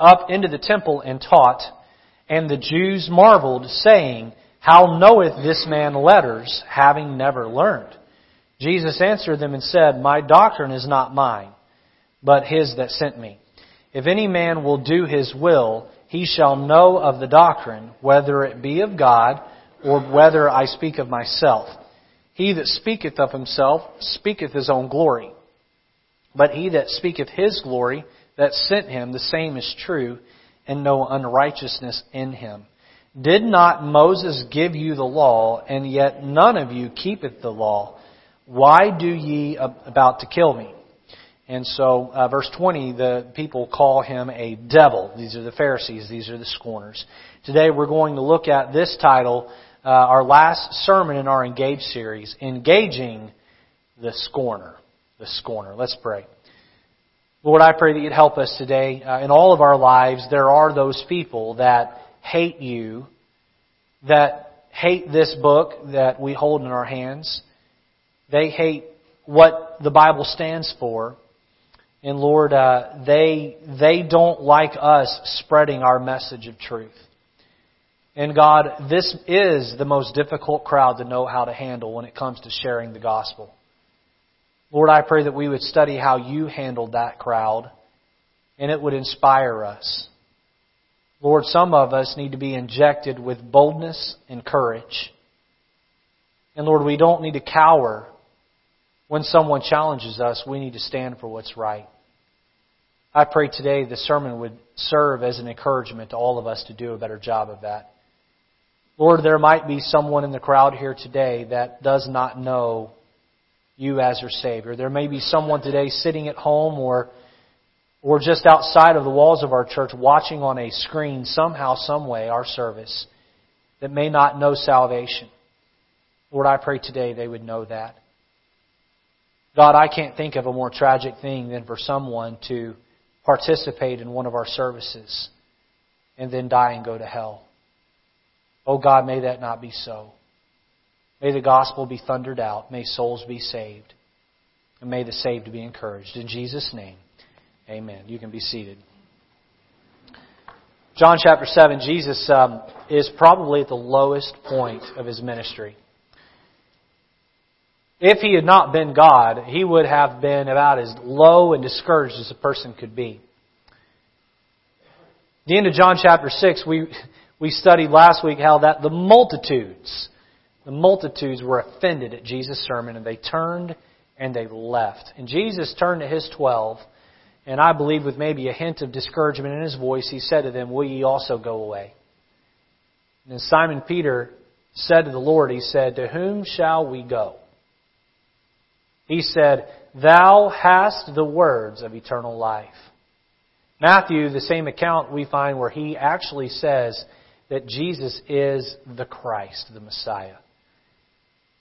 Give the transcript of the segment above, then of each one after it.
up into the temple and taught, and the Jews marveled, saying, How knoweth this man letters, having never learned? Jesus answered them and said, My doctrine is not mine, but his that sent me. If any man will do his will, he shall know of the doctrine, whether it be of God, or whether I speak of myself. He that speaketh of himself speaketh his own glory. But he that speaketh his glory that sent him, the same is true, and no unrighteousness in him. Did not Moses give you the law, and yet none of you keepeth the law? Why do ye about to kill me? And so, uh, verse 20, the people call him a devil. These are the Pharisees, these are the scorners. Today we're going to look at this title, uh, our last sermon in our Engage series, Engaging the Scorner. The Scorner. Let's pray. Lord, I pray that you'd help us today. Uh, in all of our lives, there are those people that hate you, that hate this book that we hold in our hands. They hate what the Bible stands for. And Lord, uh, they, they don't like us spreading our message of truth. And God, this is the most difficult crowd to know how to handle when it comes to sharing the gospel. Lord, I pray that we would study how you handled that crowd and it would inspire us. Lord, some of us need to be injected with boldness and courage. And Lord, we don't need to cower when someone challenges us. We need to stand for what's right. I pray today the sermon would serve as an encouragement to all of us to do a better job of that. Lord, there might be someone in the crowd here today that does not know you as your Savior. There may be someone today sitting at home or or just outside of the walls of our church watching on a screen somehow, some way, our service that may not know salvation. Lord, I pray today they would know that. God, I can't think of a more tragic thing than for someone to participate in one of our services and then die and go to hell. Oh God, may that not be so. May the gospel be thundered out. May souls be saved. And may the saved be encouraged. In Jesus' name, amen. You can be seated. John chapter 7, Jesus um, is probably at the lowest point of his ministry. If he had not been God, he would have been about as low and discouraged as a person could be. The end of John chapter 6, we, we studied last week how that the multitudes the multitudes were offended at Jesus' sermon and they turned and they left. And Jesus turned to his twelve, and I believe with maybe a hint of discouragement in his voice, he said to them, Will ye also go away? And then Simon Peter said to the Lord, He said, To whom shall we go? He said, Thou hast the words of eternal life. Matthew, the same account we find where he actually says that Jesus is the Christ, the Messiah.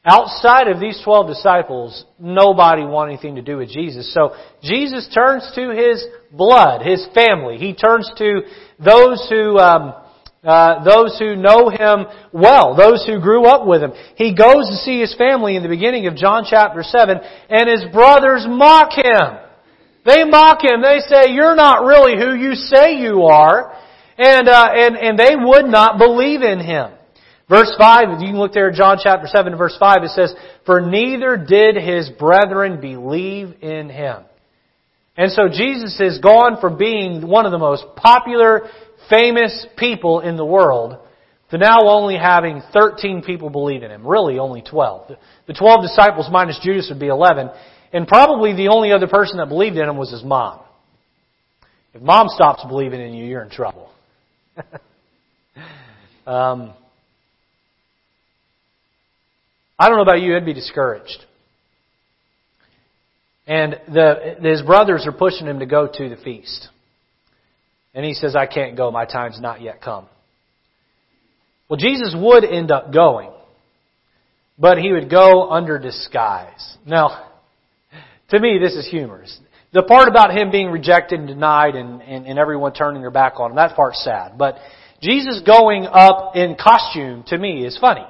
Outside of these 12 disciples, nobody wanted anything to do with Jesus. So Jesus turns to his blood, his family. He turns to those who, um, uh, those who know him well, those who grew up with him. He goes to see his family in the beginning of John chapter 7, and his brothers mock him. They mock him. They say, you're not really who you say you are. And, uh, and, and they would not believe in him. Verse 5, you can look there at John chapter 7 verse 5, it says, For neither did his brethren believe in him. And so Jesus has gone from being one of the most popular, famous people in the world to now only having 13 people believe in him. Really only 12. The 12 disciples minus Judas would be 11. And probably the only other person that believed in him was his mom. If mom stops believing in you, you're in trouble. um, I don't know about you, I'd be discouraged. And the, his brothers are pushing him to go to the feast. And he says, I can't go, my time's not yet come. Well, Jesus would end up going, but he would go under disguise. Now, to me, this is humorous. The part about him being rejected and denied and, and, and everyone turning their back on him, that part's sad. But Jesus going up in costume, to me, is funny.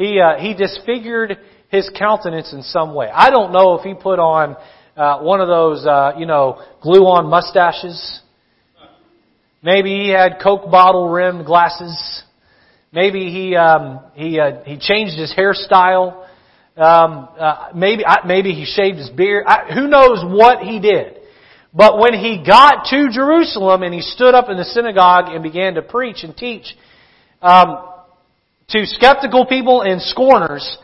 He, uh, he disfigured his countenance in some way. I don't know if he put on uh, one of those, uh, you know, glue-on mustaches. Maybe he had Coke bottle rimmed glasses. Maybe he um, he uh, he changed his hairstyle. Um, uh, maybe maybe he shaved his beard. I, who knows what he did? But when he got to Jerusalem and he stood up in the synagogue and began to preach and teach um, to skeptical people and scorners,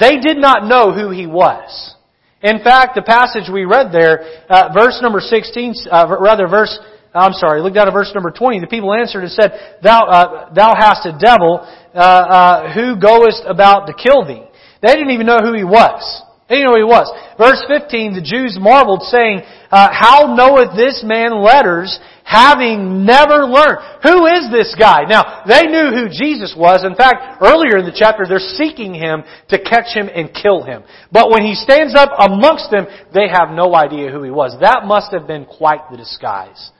they did not know who he was. In fact, the passage we read there, uh, verse number 16, uh, rather verse, I'm sorry, look down at verse number 20. The people answered and said, Thou, uh, thou hast a devil, uh, uh, who goest about to kill thee. They didn't even know who he was. They didn't know who he was. Verse 15, the Jews marveled, saying, uh, How knoweth this man letters, having never learned? Who is this guy? Now, they knew who Jesus was. In fact, earlier in the chapter, they're seeking him to catch him and kill him. But when he stands up amongst them, they have no idea who he was. That must have been quite the disguise.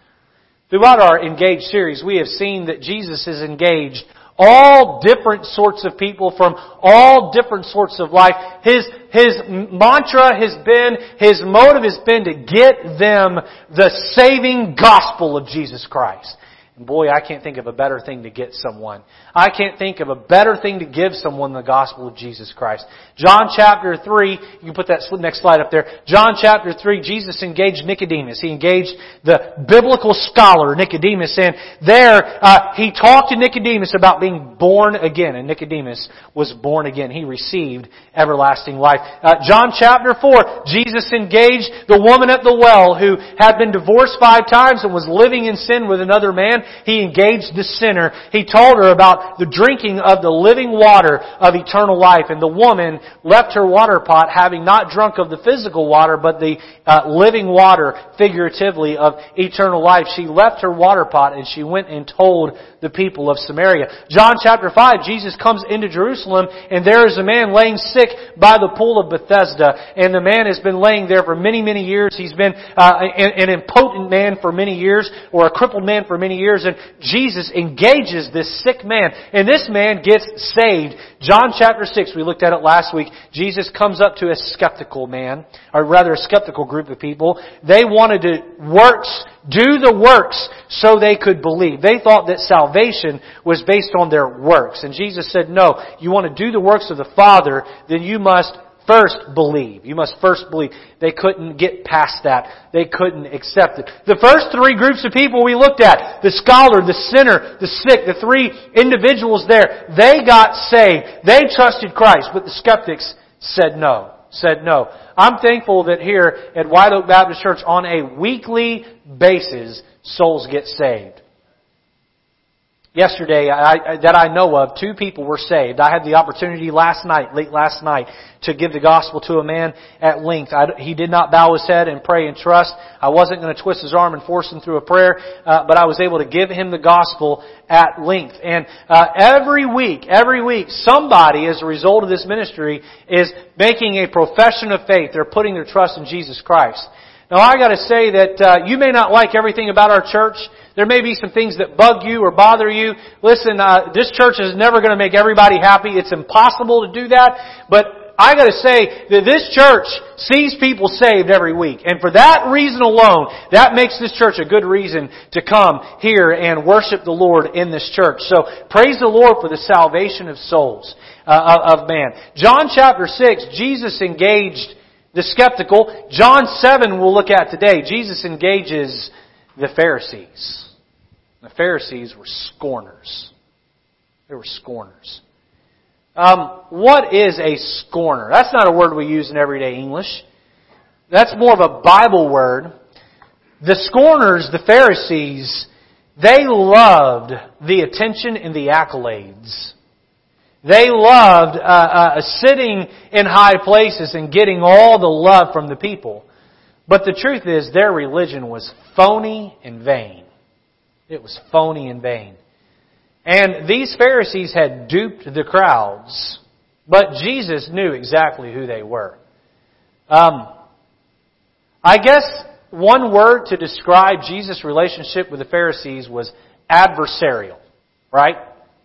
Throughout our Engaged series, we have seen that Jesus is engaged all different sorts of people from all different sorts of life. His, his mantra has been, his motive has been to get them the saving gospel of Jesus Christ. And boy, I can't think of a better thing to get someone. I can't think of a better thing to give someone the gospel of Jesus Christ. John chapter 3, you can put that next slide up there. John chapter 3, Jesus engaged Nicodemus. He engaged the biblical scholar Nicodemus and there uh, he talked to Nicodemus about being born again. And Nicodemus was born again. He received everlasting life. Uh, John chapter 4, Jesus engaged the woman at the well who had been divorced five times and was living in sin with another man he engaged the sinner. He told her about the drinking of the living water of eternal life. And the woman left her water pot having not drunk of the physical water, but the uh, living water, figuratively, of eternal life. She left her water pot and she went and told the people of Samaria. John chapter 5, Jesus comes into Jerusalem and there is a man laying sick by the pool of Bethesda. And the man has been laying there for many, many years. He's been uh, an, an impotent man for many years or a crippled man for many years years and Jesus engages this sick man and this man gets saved. John chapter 6, we looked at it last week. Jesus comes up to a skeptical man, or rather a skeptical group of people. They wanted to works, do the works so they could believe. They thought that salvation was based on their works. And Jesus said, no, you want to do the works of the Father, then you must First, believe. You must first believe. They couldn't get past that. They couldn't accept it. The first three groups of people we looked at, the scholar, the sinner, the sick, the three individuals there, they got saved. They trusted Christ, but the skeptics said no. Said no. I'm thankful that here at White Oak Baptist Church on a weekly basis, souls get saved yesterday I, that I know of, two people were saved. I had the opportunity last night, late last night, to give the gospel to a man at length. I, he did not bow his head and pray and trust. I wasn't going to twist his arm and force him through a prayer, uh, but I was able to give him the gospel at length. And uh, every week, every week, somebody, as a result of this ministry, is making a profession of faith. They're putting their trust in Jesus Christ. Now I gotta say that uh, you may not like everything about our church. There may be some things that bug you or bother you. Listen, uh, this church is never going to make everybody happy. It's impossible to do that. But I got to say that this church sees people saved every week, and for that reason alone, that makes this church a good reason to come here and worship the Lord in this church. So praise the Lord for the salvation of souls uh, of man. John chapter six, Jesus engaged the skeptical. John seven, we'll look at today. Jesus engages the Pharisees. The Pharisees were scorners. They were scorners. Um, what is a scorner? That's not a word we use in everyday English. That's more of a Bible word. The scorners, the Pharisees, they loved the attention and the accolades. They loved uh, uh, sitting in high places and getting all the love from the people. But the truth is, their religion was phony and vain. It was phony and vain. And these Pharisees had duped the crowds, but Jesus knew exactly who they were. Um, I guess one word to describe Jesus' relationship with the Pharisees was adversarial, right?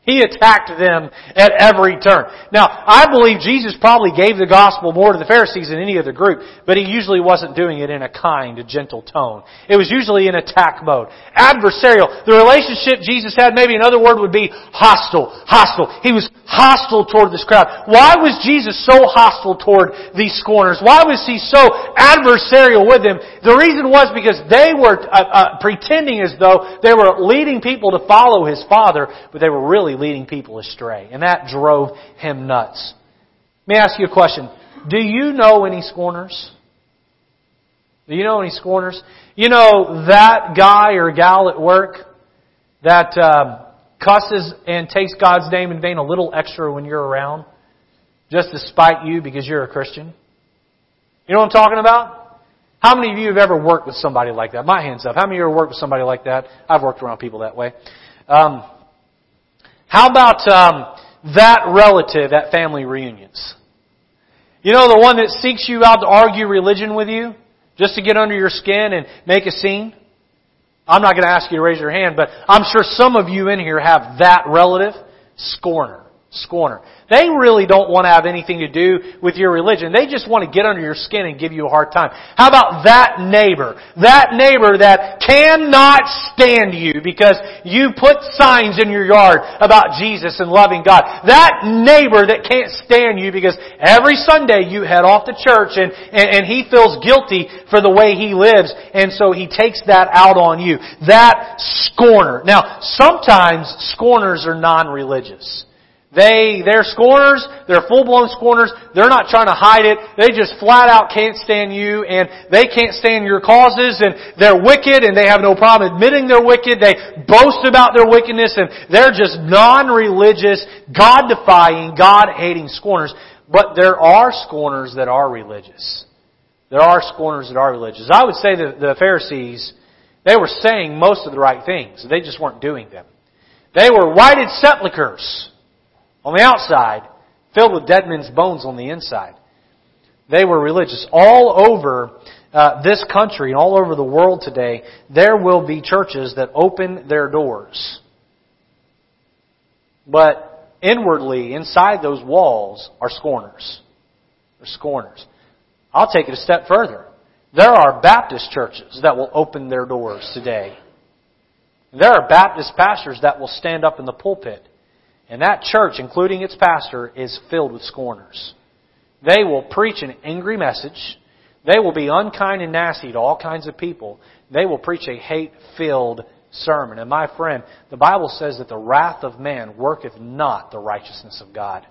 He attacked them at every turn. Now, I believe Jesus probably gave the gospel more to the Pharisees than any other group, but he usually wasn't doing it in a kind, a gentle tone. It was usually in attack mode. Adversarial. The relationship Jesus had, maybe another word would be hostile. Hostile. He was hostile toward this crowd. Why was Jesus so hostile toward these scorners? Why was he so adversarial with them? The reason was because they were uh, uh, pretending as though they were leading people to follow his Father, but they were really leading people astray. And that drove him nuts. Let me ask you a question. Do you know any scorners? Do you know any scorners? You know that guy or gal at work that um, cusses and takes God's name in vain a little extra when you're around, just to spite you because you're a Christian? You know what I'm talking about? How many of you have ever worked with somebody like that? My hands up. How many of you have worked with somebody like that? I've worked around people that way. Um, how about um, that relative at family reunions? You know, the one that seeks you out to argue religion with you, just to get under your skin and make a scene? I'm not going to ask you to raise your hand, but I'm sure some of you in here have that relative. Scorner. Scorner. They really don't want to have anything to do with your religion. They just want to get under your skin and give you a hard time. How about that neighbor? That neighbor that cannot stand you because you put signs in your yard about Jesus and loving God. That neighbor that can't stand you because every Sunday you head off to church and, and, and he feels guilty for the way he lives and so he takes that out on you. That scorner. Now, sometimes scorners are non-religious. They, they're scorners, they're full-blown scorners, they're not trying to hide it, they just flat out can't stand you, and they can't stand your causes, and they're wicked, and they have no problem admitting they're wicked, they boast about their wickedness, and they're just non-religious, God-defying, God-hating scorners. But there are scorners that are religious. There are scorners that are religious. I would say that the Pharisees, they were saying most of the right things, they just weren't doing them. They were whited sepulchres on the outside, filled with dead men's bones on the inside. They were religious. All over uh, this country and all over the world today, there will be churches that open their doors. But inwardly, inside those walls, are scorners. They're scorners. I'll take it a step further. There are Baptist churches that will open their doors today. There are Baptist pastors that will stand up in the pulpit and that church, including its pastor, is filled with scorners. They will preach an angry message. They will be unkind and nasty to all kinds of people. They will preach a hate filled sermon. And my friend, the Bible says that the wrath of man worketh not the righteousness of God.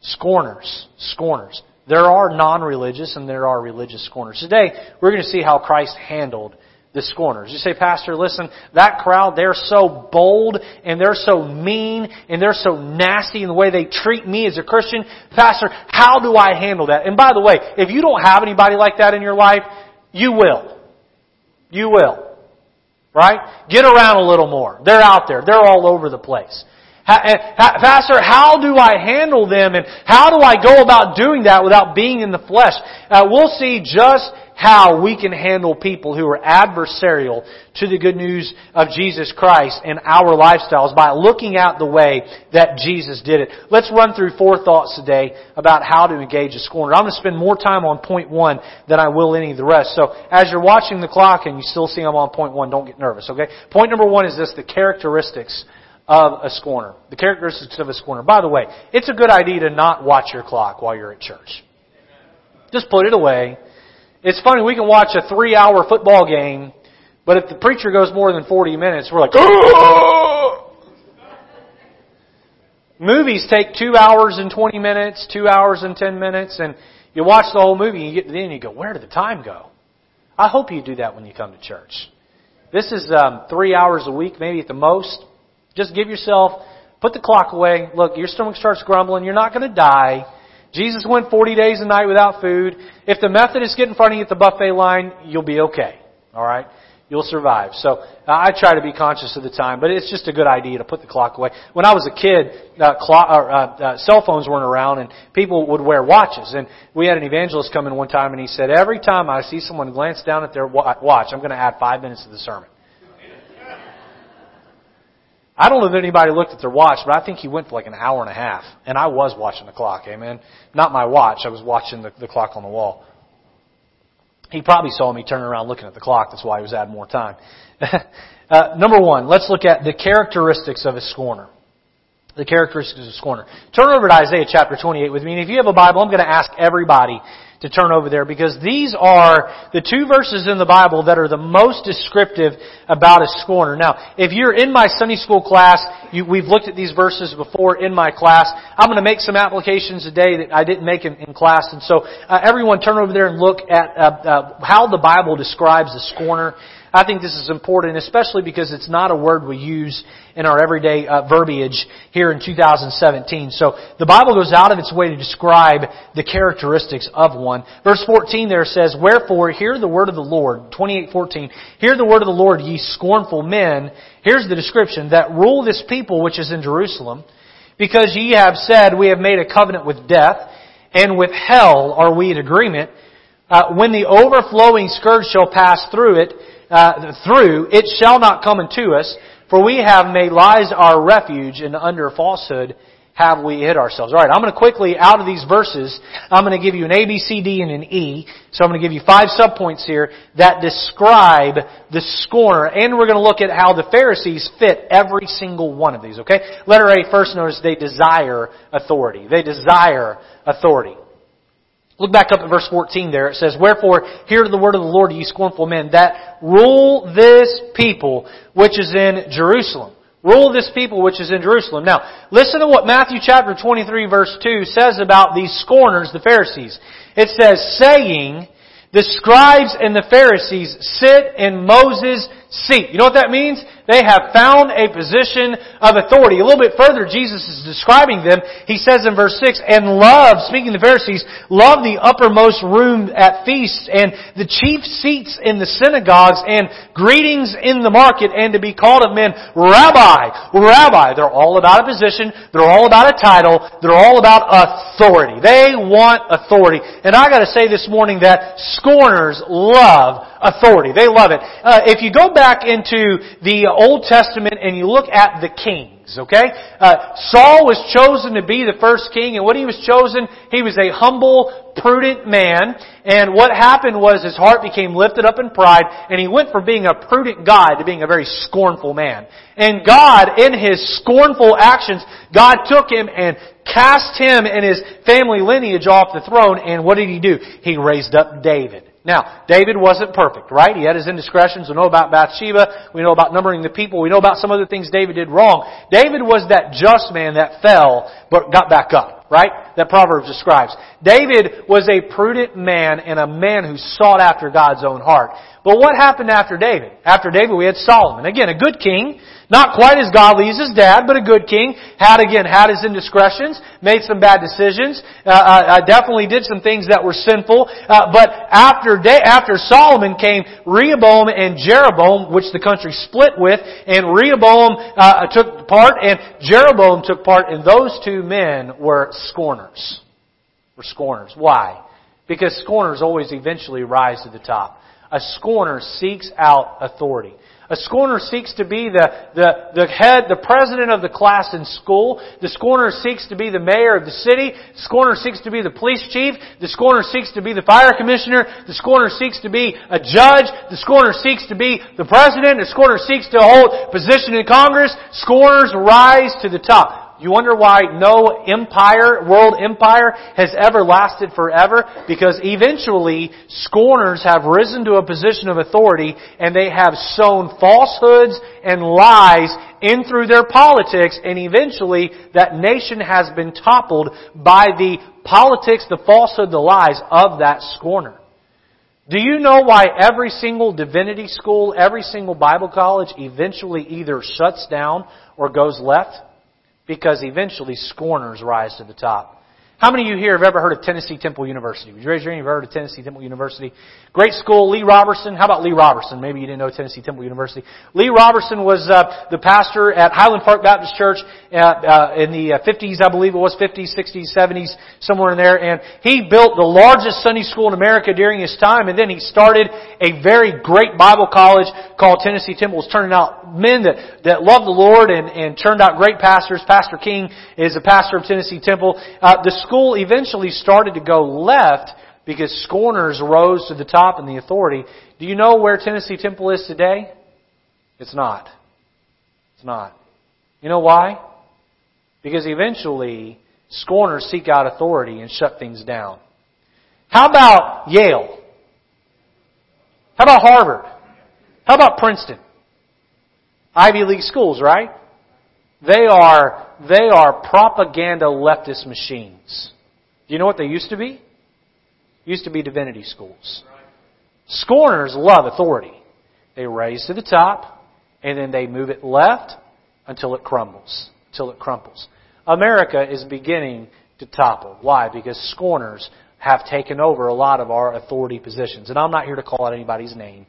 Scorners. Scorners. There are non religious and there are religious scorners. Today, we're going to see how Christ handled the scorners. You say, Pastor, listen, that crowd, they're so bold and they're so mean and they're so nasty in the way they treat me as a Christian. Pastor, how do I handle that? And by the way, if you don't have anybody like that in your life, you will. You will. Right? Get around a little more. They're out there. They're all over the place. Pastor, how do I handle them and how do I go about doing that without being in the flesh? Uh, we'll see just how we can handle people who are adversarial to the good news of Jesus Christ and our lifestyles by looking at the way that Jesus did it. Let's run through four thoughts today about how to engage a scorner. I'm going to spend more time on point one than I will any of the rest. So as you're watching the clock and you still see I'm on point one, don't get nervous, okay? Point number one is this, the characteristics of a scorner. The characteristics of a scorner. By the way, it's a good idea to not watch your clock while you're at church. Just put it away it's funny, we can watch a three hour football game, but if the preacher goes more than 40 minutes, we're like, oh! Movies take two hours and 20 minutes, two hours and 10 minutes, and you watch the whole movie and you get to the end and you go, where did the time go? I hope you do that when you come to church. This is um, three hours a week, maybe at the most. Just give yourself, put the clock away. Look, your stomach starts grumbling. You're not going to die. Jesus went 40 days a night without food. If the Methodists get in front of you at the buffet line, you'll be okay. Alright? You'll survive. So uh, I try to be conscious of the time, but it's just a good idea to put the clock away. When I was a kid, uh, clock, uh, uh, cell phones weren't around, and people would wear watches. And we had an evangelist come in one time, and he said, "Every time I see someone glance down at their watch, I'm going to add five minutes to the sermon." I don't know if anybody looked at their watch, but I think he went for like an hour and a half. And I was watching the clock, amen. Not my watch, I was watching the, the clock on the wall. He probably saw me turning around looking at the clock, that's why he was adding more time. uh, number one, let's look at the characteristics of a scorner the characteristics of a scorner. Turn over to Isaiah chapter 28 with me. And if you have a Bible, I'm going to ask everybody to turn over there because these are the two verses in the Bible that are the most descriptive about a scorner. Now, if you're in my Sunday school class, you, we've looked at these verses before in my class. I'm going to make some applications today that I didn't make in, in class. And so, uh, everyone turn over there and look at uh, uh, how the Bible describes a scorner. I think this is important, especially because it's not a word we use in our everyday uh, verbiage here in 2017. So the Bible goes out of its way to describe the characteristics of one. Verse 14 there says, Wherefore hear the word of the Lord, 28:14. Hear the word of the Lord, ye scornful men. Here's the description, that rule this people which is in Jerusalem, because ye have said, We have made a covenant with death, and with hell are we in agreement. Uh, when the overflowing scourge shall pass through it, uh, through, it shall not come unto us, for we have made lies our refuge, and under falsehood have we hid ourselves. Alright, I'm going to quickly, out of these verses, I'm going to give you an A, B, C, D, and an E. So I'm going to give you five subpoints here that describe the scorner, and we're going to look at how the Pharisees fit every single one of these, okay? Letter A, first notice they desire authority. They desire authority. Look back up at verse 14 there. It says, Wherefore, hear the word of the Lord, ye scornful men, that rule this people which is in Jerusalem. Rule this people which is in Jerusalem. Now, listen to what Matthew chapter 23 verse 2 says about these scorners, the Pharisees. It says, saying, the scribes and the Pharisees sit in Moses' seat. You know what that means? They have found a position of authority. A little bit further, Jesus is describing them. He says in verse 6, and love, speaking of the Pharisees, love the uppermost room at feasts and the chief seats in the synagogues and greetings in the market and to be called of men, Rabbi, Rabbi. They're all about a position. They're all about a title. They're all about authority. They want authority. And I gotta say this morning that scorners love authority. They love it. Uh, if you go back into the Old Testament and you look at the kings, okay? Uh, Saul was chosen to be the first king, and when he was chosen, he was a humble, prudent man, and what happened was his heart became lifted up in pride, and he went from being a prudent guy to being a very scornful man. And God, in his scornful actions, God took him and cast him and his family lineage off the throne, and what did he do? He raised up David. Now, David wasn't perfect, right? He had his indiscretions. We know about Bathsheba. We know about numbering the people. We know about some other things David did wrong. David was that just man that fell, but got back up, right? That Proverbs describes. David was a prudent man and a man who sought after God's own heart. But what happened after David? After David, we had Solomon. Again, a good king, not quite as godly as his dad, but a good king. Had again, had his indiscretions, made some bad decisions, uh, uh, definitely did some things that were sinful. Uh, but after day, after Solomon came Rehoboam and Jeroboam, which the country split with, and Rehoboam uh, took part, and Jeroboam took part, and those two men were scorners. Were scorners. Why? Because scorners always eventually rise to the top. A scorner seeks out authority. A scorner seeks to be the, the, the head, the president of the class in school. The scorner seeks to be the mayor of the city. The scorner seeks to be the police chief. The scorner seeks to be the fire commissioner. The scorner seeks to be a judge. The scorner seeks to be the president. The scorner seeks to hold position in Congress. Scorners rise to the top. You wonder why no empire, world empire, has ever lasted forever? Because eventually, scorners have risen to a position of authority and they have sown falsehoods and lies in through their politics and eventually that nation has been toppled by the politics, the falsehood, the lies of that scorner. Do you know why every single divinity school, every single Bible college eventually either shuts down or goes left? Because eventually scorners rise to the top. How many of you here have ever heard of Tennessee Temple University? Would you raise your hand you've heard of Tennessee Temple University? Great school, Lee Robertson. How about Lee Robertson? Maybe you didn't know Tennessee Temple University. Lee Robertson was uh, the pastor at Highland Park Baptist Church uh, uh, in the 50s, uh, I believe it was, 50s, 60s, 70s, somewhere in there. And he built the largest Sunday school in America during his time. And then he started a very great Bible college called Tennessee Temple. It's turning out men that, that love the Lord and, and turned out great pastors. Pastor King is a pastor of Tennessee Temple. Uh, the school eventually started to go left because scorners rose to the top in the authority. Do you know where Tennessee Temple is today? It's not. It's not. You know why? Because eventually scorners seek out authority and shut things down. How about Yale? How about Harvard? How about Princeton? Ivy League schools, right? They are, they are propaganda leftist machines. Do you know what they used to be? Used to be divinity schools. Scorners love authority. They raise to the top, and then they move it left until it crumbles. Until it crumples. America is beginning to topple. Why? Because scorners have taken over a lot of our authority positions. And I'm not here to call out anybody's name,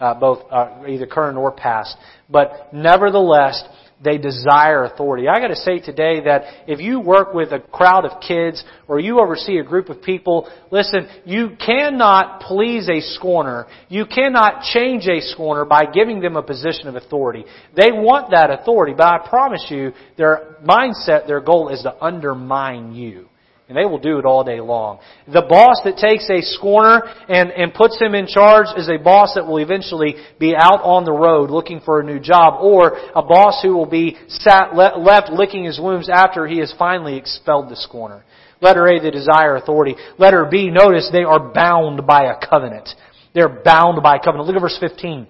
uh, both uh, either current or past. But nevertheless, they desire authority. I gotta say today that if you work with a crowd of kids or you oversee a group of people, listen, you cannot please a scorner. You cannot change a scorner by giving them a position of authority. They want that authority, but I promise you, their mindset, their goal is to undermine you. And they will do it all day long. The boss that takes a scorner and, and puts him in charge is a boss that will eventually be out on the road looking for a new job, or a boss who will be sat, left licking his wounds after he has finally expelled the scorner. Letter A, they desire authority. Letter B, notice they are bound by a covenant. They're bound by a covenant. Look at verse 15.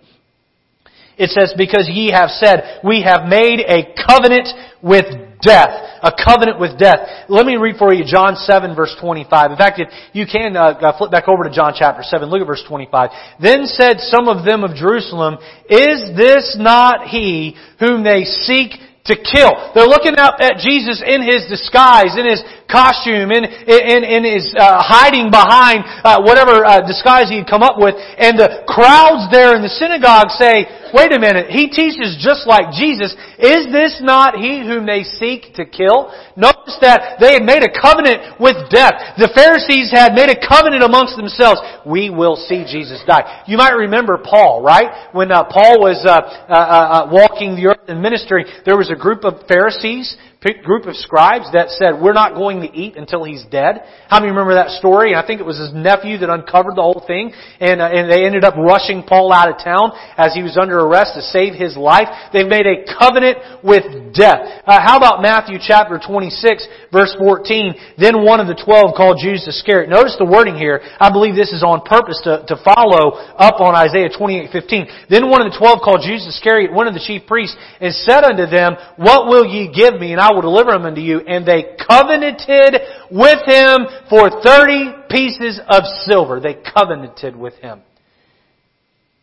It says, because ye have said, we have made a covenant with death. A covenant with death. Let me read for you John 7 verse 25. In fact, if you can uh, uh, flip back over to John chapter 7, look at verse 25. Then said some of them of Jerusalem, Is this not he whom they seek to kill. They're looking out at Jesus in his disguise, in his costume, in, in, in his uh, hiding behind uh, whatever uh, disguise he'd come up with. And the crowds there in the synagogue say, wait a minute, he teaches just like Jesus. Is this not he whom they seek to kill? Notice that they had made a covenant with death. The Pharisees had made a covenant amongst themselves. We will see Jesus die. You might remember Paul, right? When uh, Paul was uh, uh, walking the earth in ministry, there was a group of Pharisees group of scribes that said, we're not going to eat until he's dead. How many remember that story? I think it was his nephew that uncovered the whole thing, and, uh, and they ended up rushing Paul out of town as he was under arrest to save his life. They've made a covenant with death. Uh, how about Matthew chapter 26, verse 14? Then one of the twelve called Judas Iscariot. Notice the wording here. I believe this is on purpose to, to follow up on Isaiah 28:15. Then one of the twelve called Judas Iscariot, one of the chief priests, and said unto them, What will ye give me, and I will deliver him unto you. And they covenanted with him for 30 pieces of silver. They covenanted with him.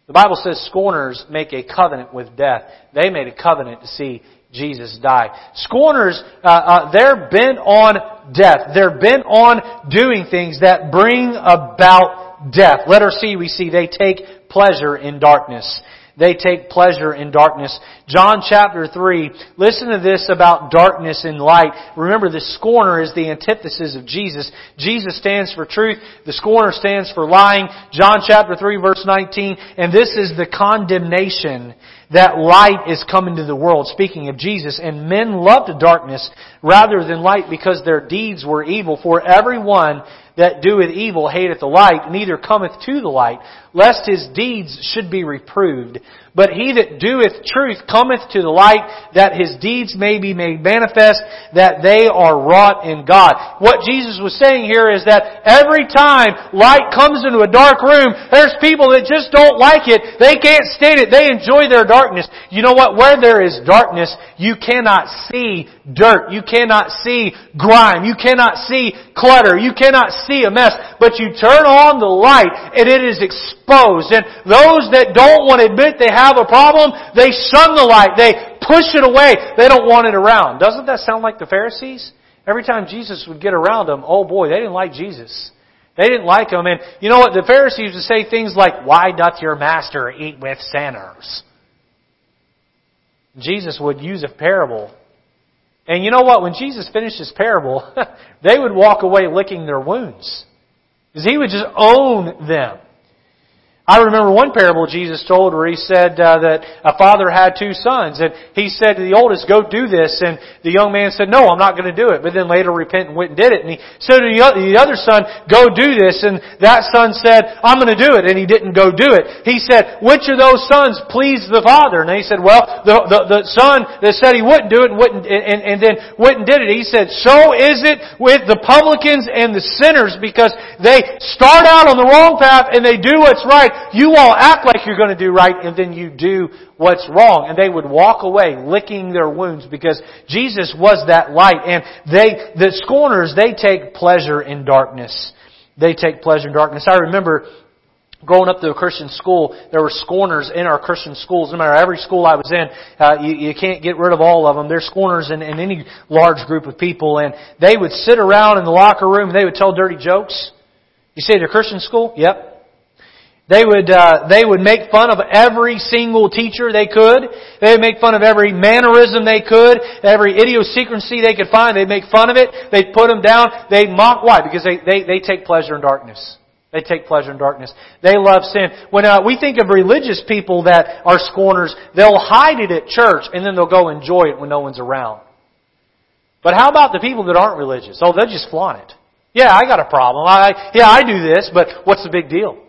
The Bible says scorners make a covenant with death. They made a covenant to see Jesus died. Scorners, uh, uh, they're bent on death. They're bent on doing things that bring about death. Letter C, we see they take pleasure in darkness. They take pleasure in darkness. John chapter 3, listen to this about darkness and light. Remember, the scorner is the antithesis of Jesus. Jesus stands for truth. The scorner stands for lying. John chapter 3 verse 19, and this is the condemnation that light is come into the world, speaking of Jesus, and men loved darkness rather than light because their deeds were evil. For everyone that doeth evil hateth the light, neither cometh to the light, lest his deeds should be reproved. But he that doeth truth cometh to the light, that his deeds may be made manifest, that they are wrought in God. What Jesus was saying here is that every time light comes into a dark room, there's people that just don't like it. They can't stand it. They enjoy their darkness. You know what? Where there is darkness, you cannot see dirt. You cannot see grime. You cannot see clutter. You cannot see a mess. But you turn on the light and it is exposed. And those that don't want to admit they have a problem, they shun the light. They push it away. They don't want it around. Doesn't that sound like the Pharisees? Every time Jesus would get around them, oh boy, they didn't like Jesus. They didn't like him. And you know what? The Pharisees would say things like, Why doth your master eat with sinners? Jesus would use a parable. And you know what? When Jesus finished his parable, they would walk away licking their wounds. Because he would just own them. I remember one parable Jesus told where he said uh, that a father had two sons, and he said to the oldest, "Go do this," and the young man said, "No, I'm not going to do it." But then later repent and went and did it. And he said to the other son, "Go do this," and that son said, "I'm going to do it," and he didn't go do it. He said, "Which of those sons pleased the father?" And he said, "Well, the the, the son that said he wouldn't do it and wouldn't and, and then went and did it." He said, "So is it with the publicans and the sinners because they start out on the wrong path and they do what's right." You all act like you're going to do right and then you do what's wrong. And they would walk away licking their wounds because Jesus was that light. And they, the scorners, they take pleasure in darkness. They take pleasure in darkness. I remember growing up to a Christian school, there were scorners in our Christian schools. No matter every school I was in, uh, you, you can't get rid of all of them. There's scorners in, in any large group of people, and they would sit around in the locker room and they would tell dirty jokes. You say to Christian school? Yep. They would, uh, they would make fun of every single teacher they could. They would make fun of every mannerism they could, every idiosyncrasy they could find. They'd make fun of it. They'd put them down. They'd mock. Why? Because they, they, they take pleasure in darkness. They take pleasure in darkness. They love sin. When uh, we think of religious people that are scorners, they'll hide it at church and then they'll go enjoy it when no one's around. But how about the people that aren't religious? Oh, they'll just flaunt it. Yeah, I got a problem. I, yeah, I do this, but what's the big deal?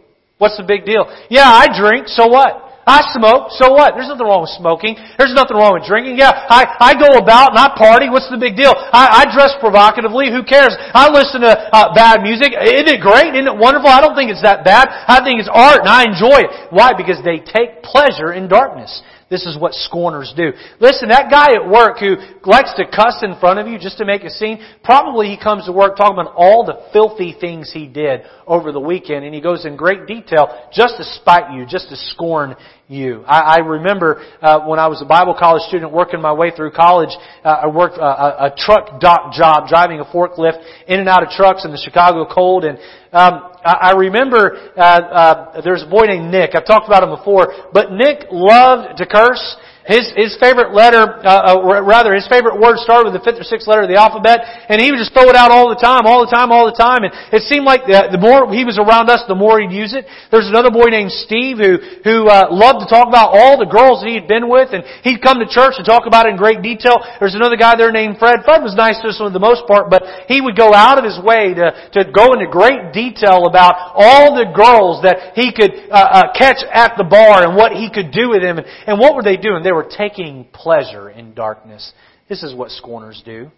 What's the big deal? Yeah, I drink, so what? I smoke, so what? There's nothing wrong with smoking. There's nothing wrong with drinking. Yeah, I, I go about and I party. What's the big deal? I, I dress provocatively. Who cares? I listen to uh, bad music. Isn't it great? Isn't it wonderful? I don't think it's that bad. I think it's art and I enjoy it. Why? Because they take pleasure in darkness. This is what scorners do. Listen, that guy at work who likes to cuss in front of you just to make a scene, probably he comes to work talking about all the filthy things he did over the weekend, and he goes in great detail just to spite you, just to scorn you. I, I remember uh, when I was a Bible college student working my way through college, uh, I worked uh, a, a truck dock job, driving a forklift in and out of trucks in the Chicago cold, and um, I remember uh, uh, there's a boy named Nick. I've talked about him before, but Nick loved to curse. His, his favorite letter, uh, uh, rather, his favorite word started with the fifth or sixth letter of the alphabet, and he would just throw it out all the time, all the time, all the time, and it seemed like the, the more he was around us, the more he'd use it. There's another boy named Steve who, who, uh, loved to talk about all the girls that he had been with, and he'd come to church and talk about it in great detail. There's another guy there named Fred. Fred was nice to us for the most part, but he would go out of his way to, to go into great detail about all the girls that he could, uh, uh, catch at the bar and what he could do with them, and, and what were they doing? They they were taking pleasure in darkness. This is what scorners do.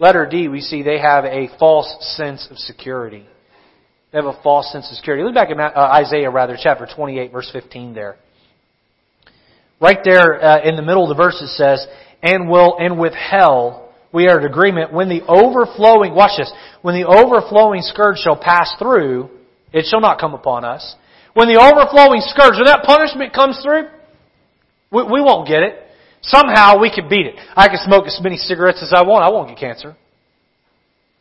Letter D, we see they have a false sense of security. They have a false sense of security. Look back at uh, Isaiah, rather, chapter 28, verse 15 there. Right there uh, in the middle of the verse it says, and will, and with hell we are in agreement when the overflowing, watch this, when the overflowing scourge shall pass through, it shall not come upon us. When the overflowing scourge, when that punishment comes through, we, we won't get it. Somehow we can beat it. I can smoke as many cigarettes as I want. I won't get cancer.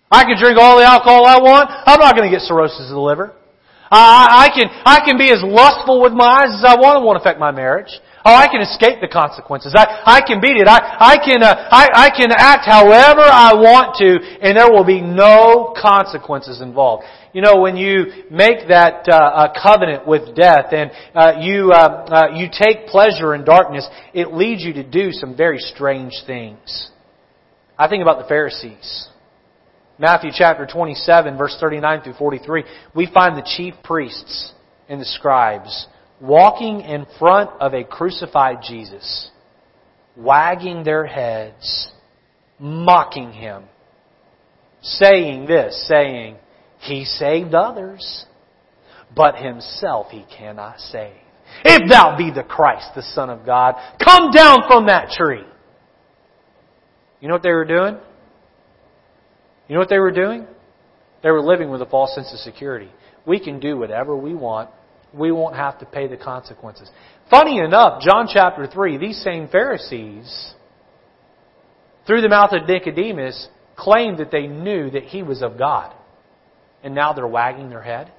I can drink all the alcohol I want. I'm not going to get cirrhosis of the liver. I, I can I can be as lustful with my eyes as I want. It won't affect my marriage. Oh, I can escape the consequences. I, I can beat it. I, I can, uh, I, I can act however I want to, and there will be no consequences involved. You know, when you make that uh, covenant with death and uh, you uh, uh, you take pleasure in darkness, it leads you to do some very strange things. I think about the Pharisees. Matthew chapter 27, verse 39 through 43, we find the chief priests and the scribes walking in front of a crucified Jesus, wagging their heads, mocking him, saying this, saying, he saved others, but himself he cannot save. If thou be the Christ, the Son of God, come down from that tree. You know what they were doing? You know what they were doing? They were living with a false sense of security. We can do whatever we want. We won't have to pay the consequences. Funny enough, John chapter 3, these same Pharisees, through the mouth of Nicodemus, claimed that they knew that he was of God. And now they're wagging their head.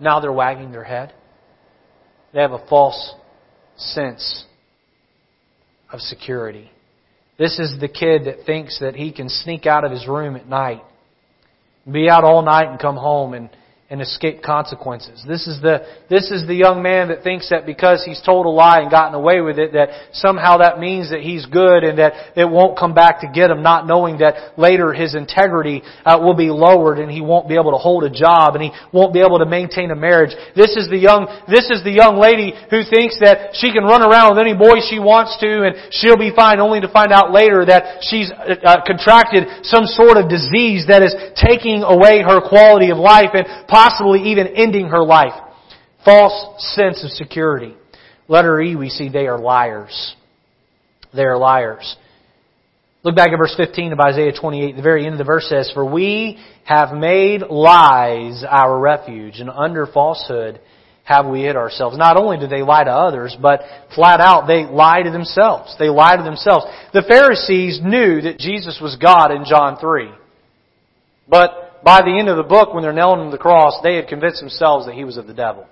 Now they're wagging their head. They have a false sense of security. This is the kid that thinks that he can sneak out of his room at night, be out all night and come home and and escape consequences. This is the, this is the young man that thinks that because he's told a lie and gotten away with it, that somehow that means that he's good and that it won't come back to get him, not knowing that later his integrity uh, will be lowered and he won't be able to hold a job and he won't be able to maintain a marriage. This is the young, this is the young lady who thinks that she can run around with any boy she wants to and she'll be fine only to find out later that she's uh, uh contracted some sort of disease that is taking away her quality of life and possibly even ending her life. False sense of security. Letter E, we see they are liars. They are liars. Look back at verse 15 of Isaiah 28. The very end of the verse says, For we have made lies our refuge, and under falsehood have we hid ourselves. Not only do they lie to others, but flat out they lie to themselves. They lie to themselves. The Pharisees knew that Jesus was God in John 3. But by the end of the book, when they're nailing him to the cross, they had convinced themselves that he was of the devil.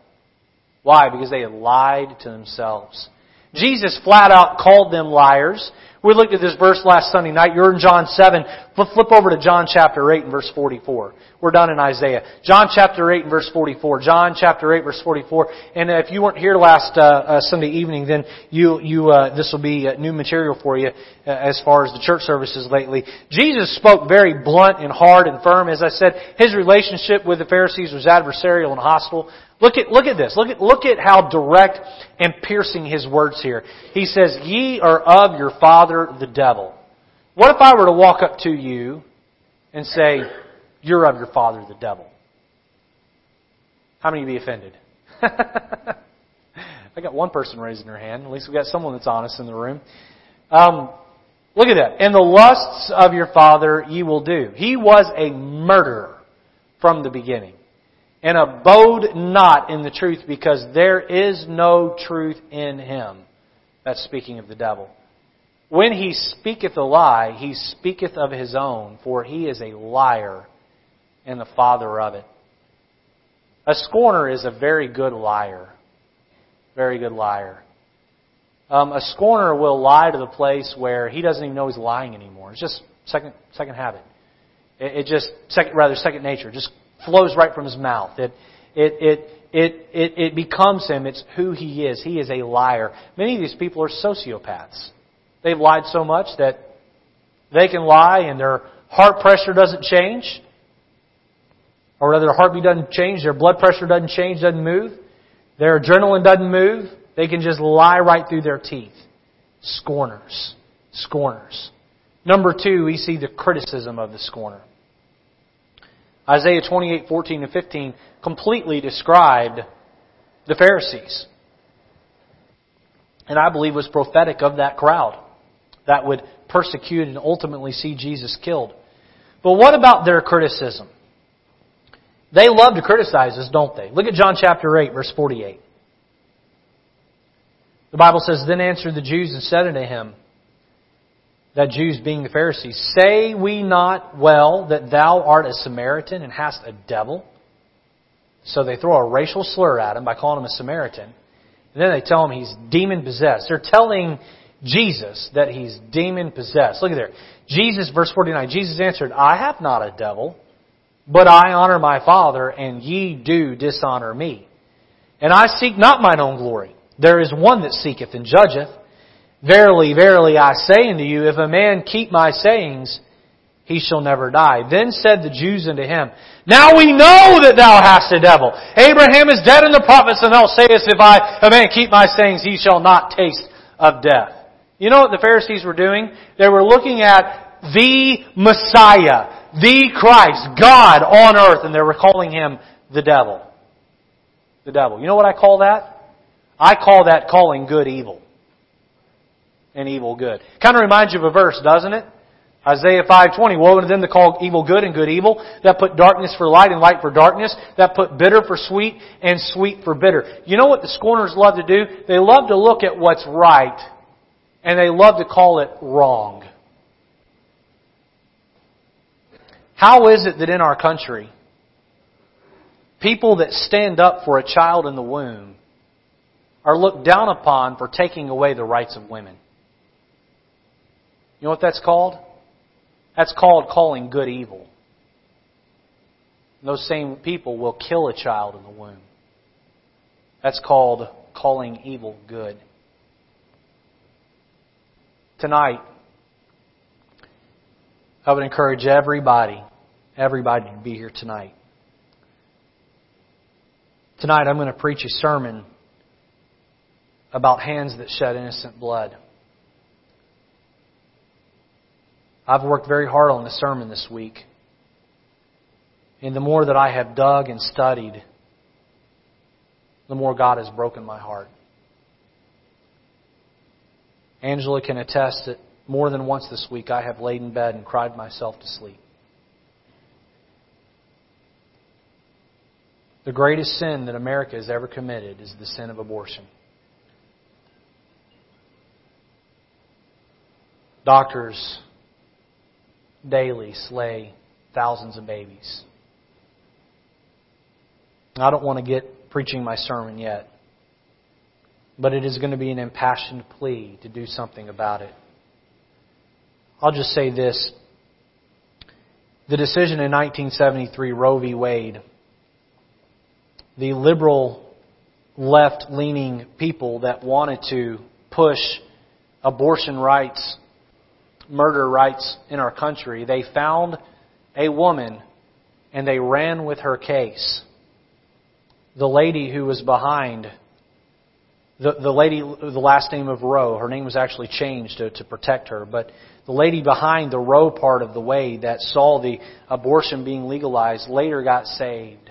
Why? Because they had lied to themselves. Jesus flat out called them liars. We looked at this verse last Sunday night. You're in John 7. Flip over to John chapter 8 and verse 44. We're done in Isaiah. John chapter 8 and verse 44. John chapter 8 verse 44. And if you weren't here last uh, uh, Sunday evening, then you, you, uh, this will be uh, new material for you uh, as far as the church services lately. Jesus spoke very blunt and hard and firm. As I said, his relationship with the Pharisees was adversarial and hostile. Look at, look at this. Look at, look at how direct and piercing his words here. He says, Ye are of your father the devil. What if I were to walk up to you and say, You're of your father the devil? How many would be offended? I got one person raising their hand. At least we got someone that's honest in the room. Um, look at that. And the lusts of your father ye will do. He was a murderer from the beginning and abode not in the truth because there is no truth in him. That's speaking of the devil. When he speaketh a lie, he speaketh of his own, for he is a liar and the father of it. A scorner is a very good liar. Very good liar. Um, a scorner will lie to the place where he doesn't even know he's lying anymore. It's just second second habit. It, it just second rather second nature. Just flows right from his mouth. It, it, it, it, it, it becomes him. It's who he is. He is a liar. Many of these people are sociopaths. They've lied so much that they can lie and their heart pressure doesn't change. Or rather, their heartbeat doesn't change, their blood pressure doesn't change, doesn't move. Their adrenaline doesn't move. They can just lie right through their teeth. Scorners. Scorners. Number two, we see the criticism of the scorner. Isaiah 28, 14 and 15 completely described the Pharisees. And I believe was prophetic of that crowd that would persecute and ultimately see Jesus killed. But what about their criticism? They love to criticize us, don't they? Look at John chapter 8, verse 48. The Bible says, Then answered the Jews and said unto him, that Jews being the Pharisees, say we not well that thou art a Samaritan and hast a devil? So they throw a racial slur at him by calling him a Samaritan. And then they tell him he's demon possessed. They're telling Jesus that he's demon possessed. Look at there. Jesus, verse 49, Jesus answered, I have not a devil, but I honor my Father, and ye do dishonor me. And I seek not mine own glory. There is one that seeketh and judgeth. Verily, verily, I say unto you, if a man keep my sayings, he shall never die. Then said the Jews unto him, Now we know that thou hast a devil. Abraham is dead and the prophets, and thou sayest, If I, a man keep my sayings, he shall not taste of death. You know what the Pharisees were doing? They were looking at the Messiah, the Christ, God on earth, and they were calling him the devil. The devil. You know what I call that? I call that calling good evil and evil good. Kind of reminds you of a verse, doesn't it? Isaiah 5:20, woe to them that call evil good and good evil, that put darkness for light and light for darkness, that put bitter for sweet and sweet for bitter. You know what the scorners love to do? They love to look at what's right and they love to call it wrong. How is it that in our country, people that stand up for a child in the womb are looked down upon for taking away the rights of women? You know what that's called? That's called calling good evil. And those same people will kill a child in the womb. That's called calling evil good. Tonight, I would encourage everybody, everybody to be here tonight. Tonight I'm going to preach a sermon about hands that shed innocent blood. I've worked very hard on the sermon this week. And the more that I have dug and studied, the more God has broken my heart. Angela can attest that more than once this week I have laid in bed and cried myself to sleep. The greatest sin that America has ever committed is the sin of abortion. Doctors daily slay thousands of babies. I don't want to get preaching my sermon yet, but it is going to be an impassioned plea to do something about it. I'll just say this. The decision in 1973, Roe v. Wade, the liberal left leaning people that wanted to push abortion rights, murder rights in our country, they found a woman and they ran with her case the lady who was behind the, the lady, the last name of Roe, her name was actually changed to, to protect her, but the lady behind the Roe part of the way that saw the abortion being legalized later got saved.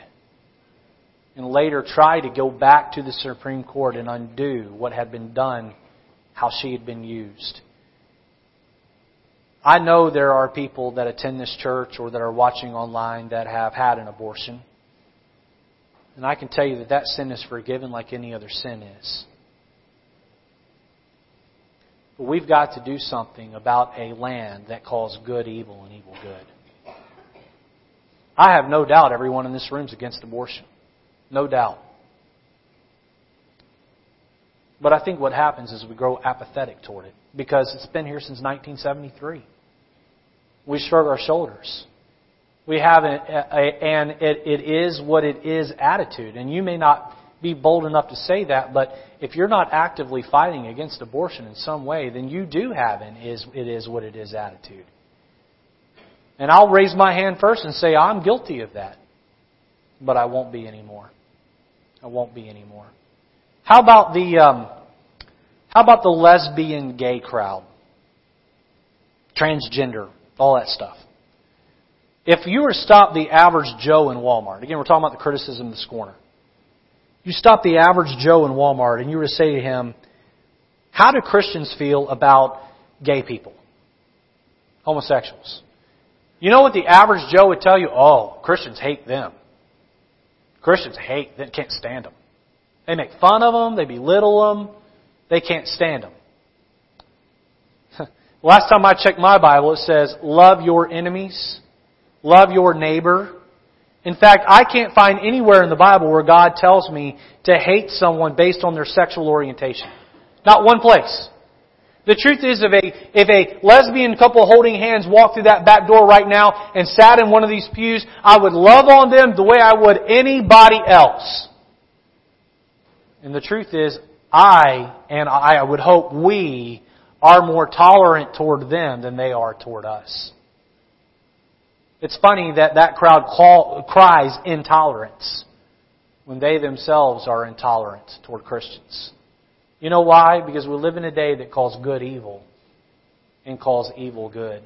And later tried to go back to the Supreme Court and undo what had been done, how she had been used. I know there are people that attend this church or that are watching online that have had an abortion. And I can tell you that that sin is forgiven like any other sin is. But we've got to do something about a land that calls good evil and evil good. I have no doubt everyone in this room is against abortion. No doubt. But I think what happens is we grow apathetic toward it because it's been here since 1973. We shrug our shoulders. We have an, and it, it is what it is attitude. And you may not be bold enough to say that, but if you're not actively fighting against abortion in some way, then you do have an is, it is what it is attitude. And I'll raise my hand first and say, I'm guilty of that. But I won't be anymore. I won't be anymore. How about the, um, how about the lesbian gay crowd? Transgender, all that stuff. If you were to stop the average Joe in Walmart, again, we're talking about the criticism of the scorner. You stop the average Joe in Walmart and you were to say to him, How do Christians feel about gay people? Homosexuals. You know what the average Joe would tell you? Oh, Christians hate them. Christians hate, them, can't stand them. They make fun of them, they belittle them, they can't stand them. Last time I checked my Bible, it says, Love your enemies Love your neighbor. In fact, I can't find anywhere in the Bible where God tells me to hate someone based on their sexual orientation. Not one place. The truth is, if a, if a lesbian couple holding hands walked through that back door right now and sat in one of these pews, I would love on them the way I would anybody else. And the truth is, I, and I would hope we, are more tolerant toward them than they are toward us. It's funny that that crowd call, cries intolerance when they themselves are intolerant toward Christians. You know why? Because we live in a day that calls good evil and calls evil good.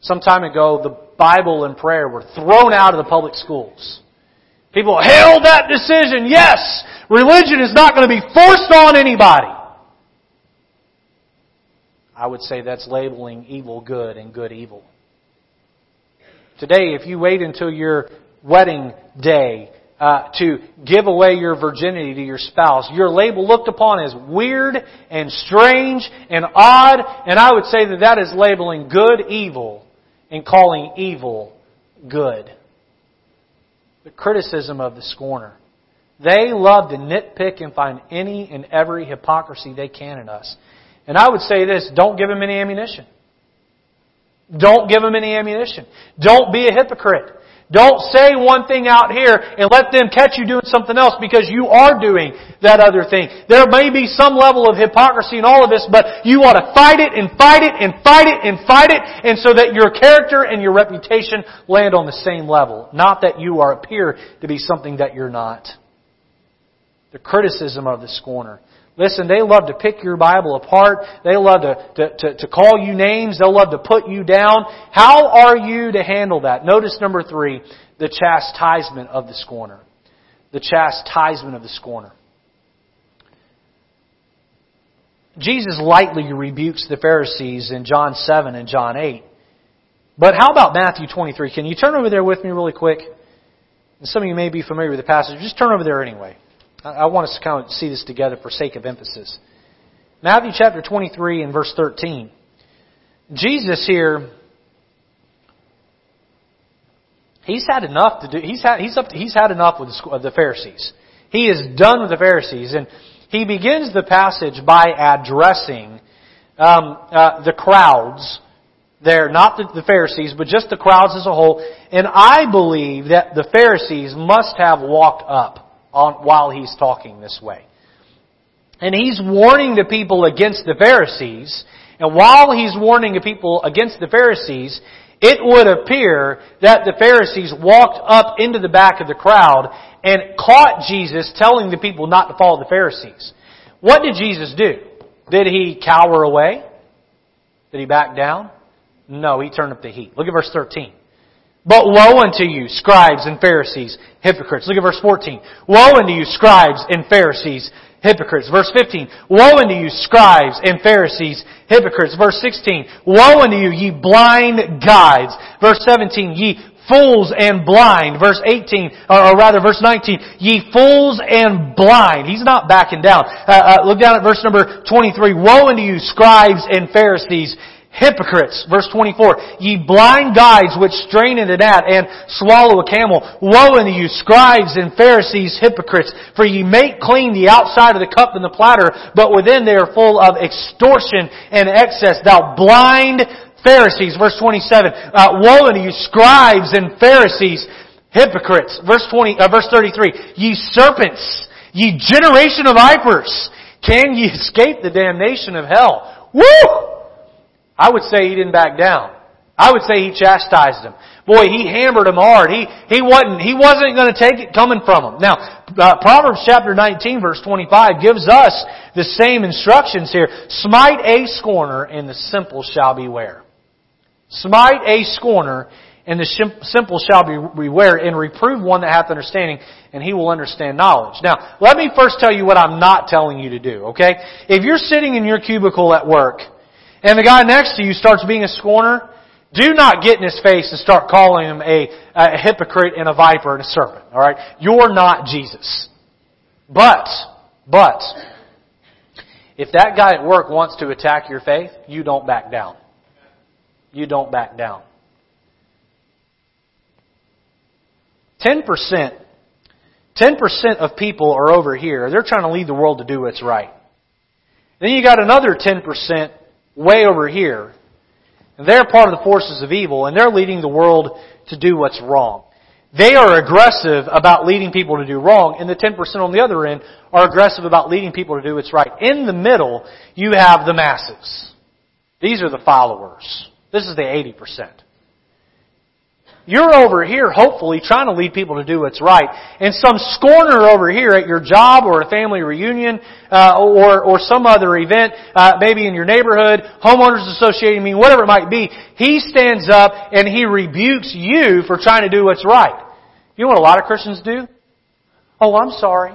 Some time ago, the Bible and prayer were thrown out of the public schools. People hailed that decision. Yes, religion is not going to be forced on anybody. I would say that's labeling evil good and good evil. Today, if you wait until your wedding day uh, to give away your virginity to your spouse, your label looked upon as weird and strange and odd, and I would say that that is labeling good evil and calling evil good. The criticism of the scorner. They love to nitpick and find any and every hypocrisy they can in us. And I would say this, don't give them any ammunition. Don't give them any ammunition. Don't be a hypocrite. Don't say one thing out here and let them catch you doing something else because you are doing that other thing. There may be some level of hypocrisy in all of this, but you ought to fight it and fight it and fight it and fight it and so that your character and your reputation land on the same level. Not that you are appear to be something that you're not. The criticism of the scorner. Listen, they love to pick your Bible apart. They love to, to, to, to, call you names. They'll love to put you down. How are you to handle that? Notice number three, the chastisement of the scorner. The chastisement of the scorner. Jesus lightly rebukes the Pharisees in John 7 and John 8. But how about Matthew 23? Can you turn over there with me really quick? And some of you may be familiar with the passage. Just turn over there anyway. I want us to kind of see this together for sake of emphasis. Matthew chapter 23 and verse 13. Jesus here, he's had enough to do, he's had, he's up to, he's had enough with the Pharisees. He is done with the Pharisees and he begins the passage by addressing um, uh, the crowds there, not the, the Pharisees, but just the crowds as a whole. And I believe that the Pharisees must have walked up on, while he's talking this way. And he's warning the people against the Pharisees. And while he's warning the people against the Pharisees, it would appear that the Pharisees walked up into the back of the crowd and caught Jesus telling the people not to follow the Pharisees. What did Jesus do? Did he cower away? Did he back down? No, he turned up the heat. Look at verse 13. But woe unto you, scribes and Pharisees, hypocrites. Look at verse 14. Woe unto you, scribes and Pharisees, hypocrites. Verse 15. Woe unto you, scribes and Pharisees, hypocrites. Verse 16. Woe unto you, ye blind guides. Verse 17. Ye fools and blind. Verse 18, or, rather verse 19, ye fools and blind. He's not backing down. Uh, uh, look down at verse number 23. Woe unto you, scribes and Pharisees, Hypocrites, verse 24, ye blind guides which strain in the gnat and swallow a camel. Woe unto you, scribes and Pharisees, hypocrites, for ye make clean the outside of the cup and the platter, but within they are full of extortion and excess. Thou blind Pharisees, verse 27, uh, woe unto you, scribes and Pharisees, hypocrites. Verse 20, uh, verse 33, ye serpents, ye generation of vipers, can ye escape the damnation of hell? Woo! I would say he didn't back down. I would say he chastised him. Boy, he hammered him hard. He, he wasn't, he wasn't going to take it coming from him. Now, uh, Proverbs chapter 19 verse 25 gives us the same instructions here. Smite a scorner and the simple shall beware. Smite a scorner and the simple shall be beware and reprove one that hath understanding and he will understand knowledge. Now, let me first tell you what I'm not telling you to do, okay? If you're sitting in your cubicle at work and the guy next to you starts being a scorner, do not get in his face and start calling him a, a hypocrite and a viper and a serpent. Alright? You're not Jesus. But, but, if that guy at work wants to attack your faith, you don't back down. You don't back down. 10%, 10% of people are over here. They're trying to lead the world to do what's right. Then you got another 10% way over here. And they're part of the forces of evil, and they're leading the world to do what's wrong. They are aggressive about leading people to do wrong, and the 10% on the other end are aggressive about leading people to do what's right. In the middle, you have the masses. These are the followers. This is the 80%. You're over here, hopefully, trying to lead people to do what's right. And some scorner over here at your job or a family reunion uh, or, or some other event, uh, maybe in your neighborhood, homeowners association meeting, whatever it might be, he stands up and he rebukes you for trying to do what's right. You know what a lot of Christians do? Oh, I'm sorry.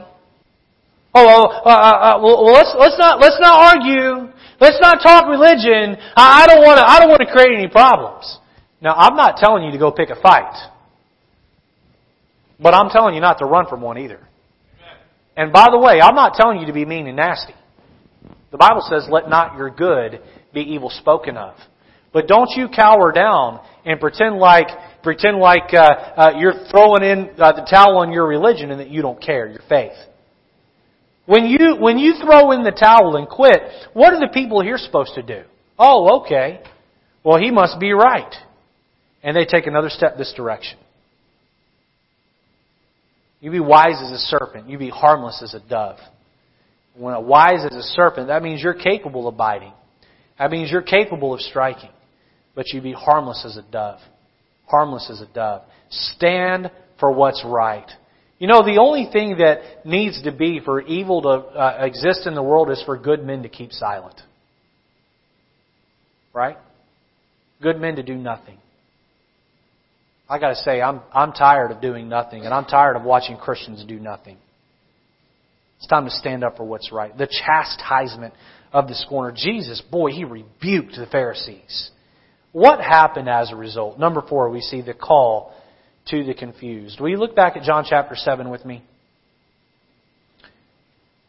Oh, uh, uh, uh, well, let's let's not let's not argue. Let's not talk religion. I, I don't want to. I don't want to create any problems. Now, I'm not telling you to go pick a fight. But I'm telling you not to run from one either. And by the way, I'm not telling you to be mean and nasty. The Bible says, let not your good be evil spoken of. But don't you cower down and pretend like pretend like uh, uh, you're throwing in uh, the towel on your religion and that you don't care your faith. When you when you throw in the towel and quit, what are the people here supposed to do? Oh, okay. Well, he must be right, and they take another step this direction. You be wise as a serpent. You be harmless as a dove. When a wise as a serpent, that means you're capable of biting. That means you're capable of striking. But you be harmless as a dove. Harmless as a dove. Stand for what's right. You know, the only thing that needs to be for evil to uh, exist in the world is for good men to keep silent. Right? Good men to do nothing. I gotta say, I'm, I'm tired of doing nothing, and I'm tired of watching Christians do nothing. It's time to stand up for what's right. The chastisement of the scorner. Jesus, boy, he rebuked the Pharisees. What happened as a result? Number four, we see the call to the confused. Will you look back at John chapter 7 with me?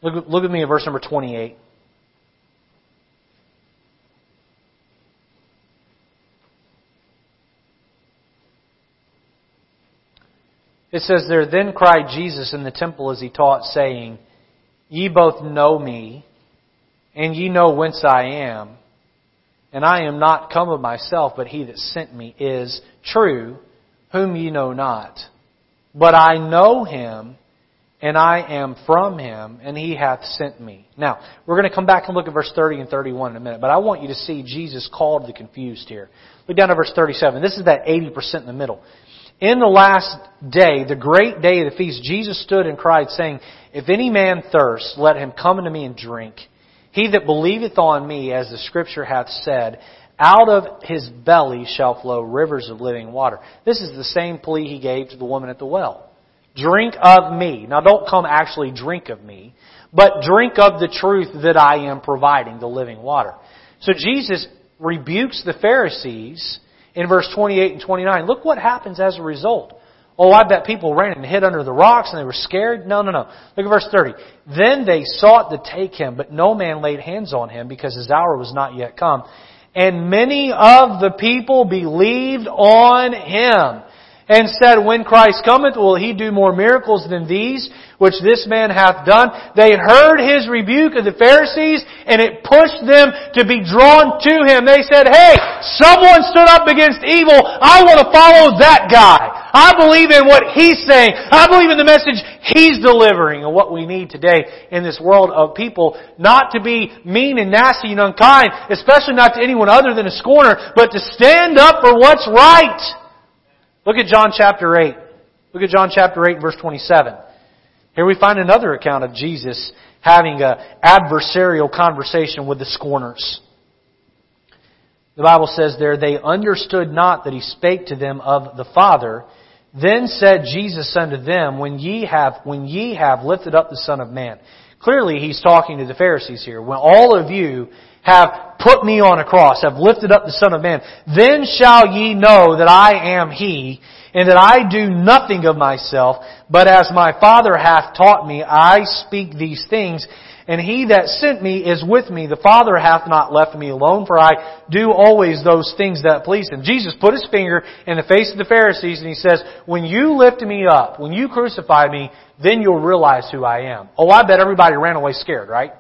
Look, look at me at verse number 28. It says there, Then cried Jesus in the temple as he taught, saying, Ye both know me, and ye know whence I am. And I am not come of myself, but he that sent me is true, whom ye know not. But I know him, and I am from him, and he hath sent me. Now, we're going to come back and look at verse 30 and 31 in a minute, but I want you to see Jesus called the confused here. Look down to verse 37. This is that 80% in the middle. In the last day, the great day of the feast, Jesus stood and cried, saying, If any man thirst, let him come unto me and drink. He that believeth on me, as the scripture hath said, out of his belly shall flow rivers of living water. This is the same plea he gave to the woman at the well. Drink of me. Now don't come actually drink of me, but drink of the truth that I am providing, the living water. So Jesus rebukes the Pharisees in verse 28 and 29. Look what happens as a result. Oh, I bet people ran and hid under the rocks and they were scared. No, no, no. Look at verse 30. Then they sought to take him, but no man laid hands on him because his hour was not yet come. And many of the people believed on him and said, When Christ cometh, will he do more miracles than these which this man hath done? They heard his rebuke of the Pharisees, and it pushed them to be drawn to him. They said, Hey, someone stood up against evil. I want to follow that guy. I believe in what he's saying. I believe in the message he's delivering. And what we need today in this world of people not to be mean and nasty and unkind, especially not to anyone other than a scorner, but to stand up for what's right. Look at John chapter 8. Look at John chapter 8 verse 27. Here we find another account of Jesus having an adversarial conversation with the scorners. The Bible says there, they understood not that he spake to them of the Father. Then said Jesus unto them, when ye have, when ye have lifted up the Son of Man. Clearly he's talking to the Pharisees here. When all of you have put me on a cross, have lifted up the Son of Man, then shall ye know that I am He, and that I do nothing of myself, but as my Father hath taught me, I speak these things, and he that sent me is with me. The Father hath not left me alone, for I do always those things that please him. Jesus put his finger in the face of the Pharisees and he says, when you lift me up, when you crucify me, then you'll realize who I am. Oh, I bet everybody ran away scared, right?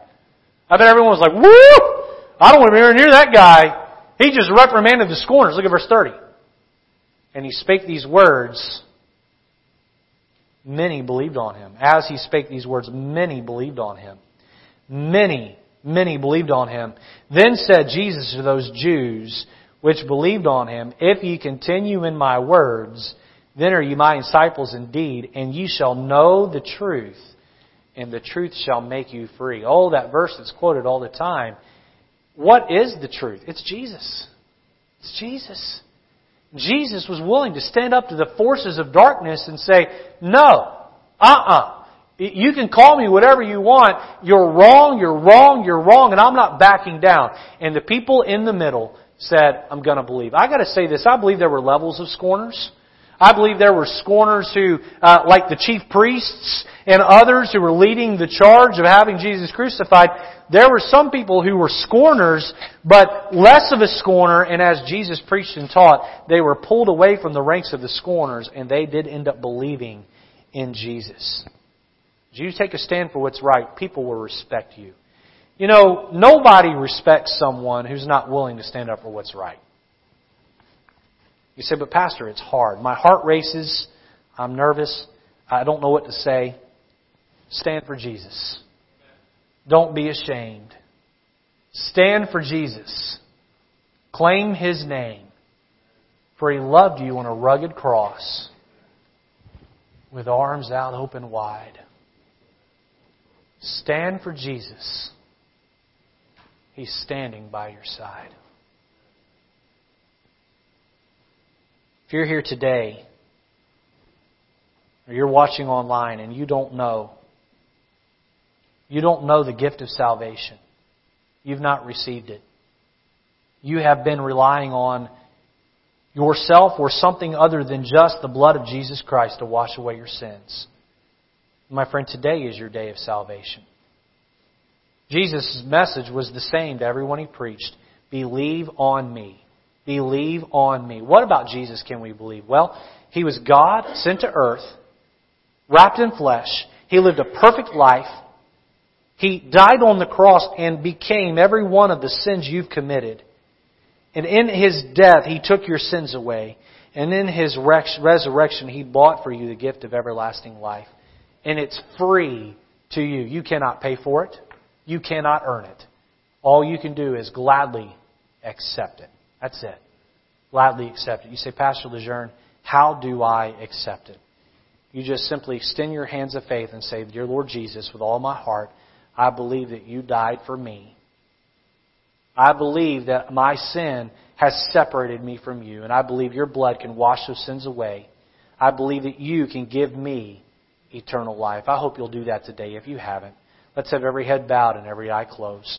I bet everyone was like, woo! I don't want to be near that guy. He just reprimanded the scorners. Look at verse 30. And he spake these words. Many believed on him. As he spake these words, many believed on him. Many, many believed on him. Then said Jesus to those Jews which believed on him, If ye continue in my words, then are ye my disciples indeed, and ye shall know the truth, and the truth shall make you free. Oh, that verse that's quoted all the time. What is the truth? It's Jesus. It's Jesus. Jesus was willing to stand up to the forces of darkness and say, no, uh-uh. You can call me whatever you want. You're wrong, you're wrong, you're wrong, and I'm not backing down. And the people in the middle said, I'm going to believe. I got to say this. I believe there were levels of scorners. I believe there were scorners who, uh, like the chief priests and others who were leading the charge of having Jesus crucified. There were some people who were scorners, but less of a scorner, and as Jesus preached and taught, they were pulled away from the ranks of the scorners, and they did end up believing in Jesus. You take a stand for what's right, people will respect you. You know, nobody respects someone who's not willing to stand up for what's right. You say, but Pastor, it's hard. My heart races. I'm nervous. I don't know what to say. Stand for Jesus. Don't be ashamed. Stand for Jesus. Claim His name. For He loved you on a rugged cross with arms out open wide. Stand for Jesus. He's standing by your side. If you're here today, or you're watching online and you don't know, you don't know the gift of salvation, you've not received it, you have been relying on yourself or something other than just the blood of Jesus Christ to wash away your sins. My friend, today is your day of salvation. Jesus' message was the same to everyone he preached. Believe on me. Believe on me. What about Jesus can we believe? Well, he was God sent to earth, wrapped in flesh. He lived a perfect life. He died on the cross and became every one of the sins you've committed. And in his death, he took your sins away. And in his resurrection, he bought for you the gift of everlasting life. And it's free to you. You cannot pay for it. You cannot earn it. All you can do is gladly accept it. That's it. Gladly accept it. You say, Pastor Lejeune, how do I accept it? You just simply extend your hands of faith and say, Dear Lord Jesus, with all my heart, I believe that you died for me. I believe that my sin has separated me from you, and I believe your blood can wash those sins away. I believe that you can give me eternal life. I hope you'll do that today if you haven't. Let's have every head bowed and every eye closed.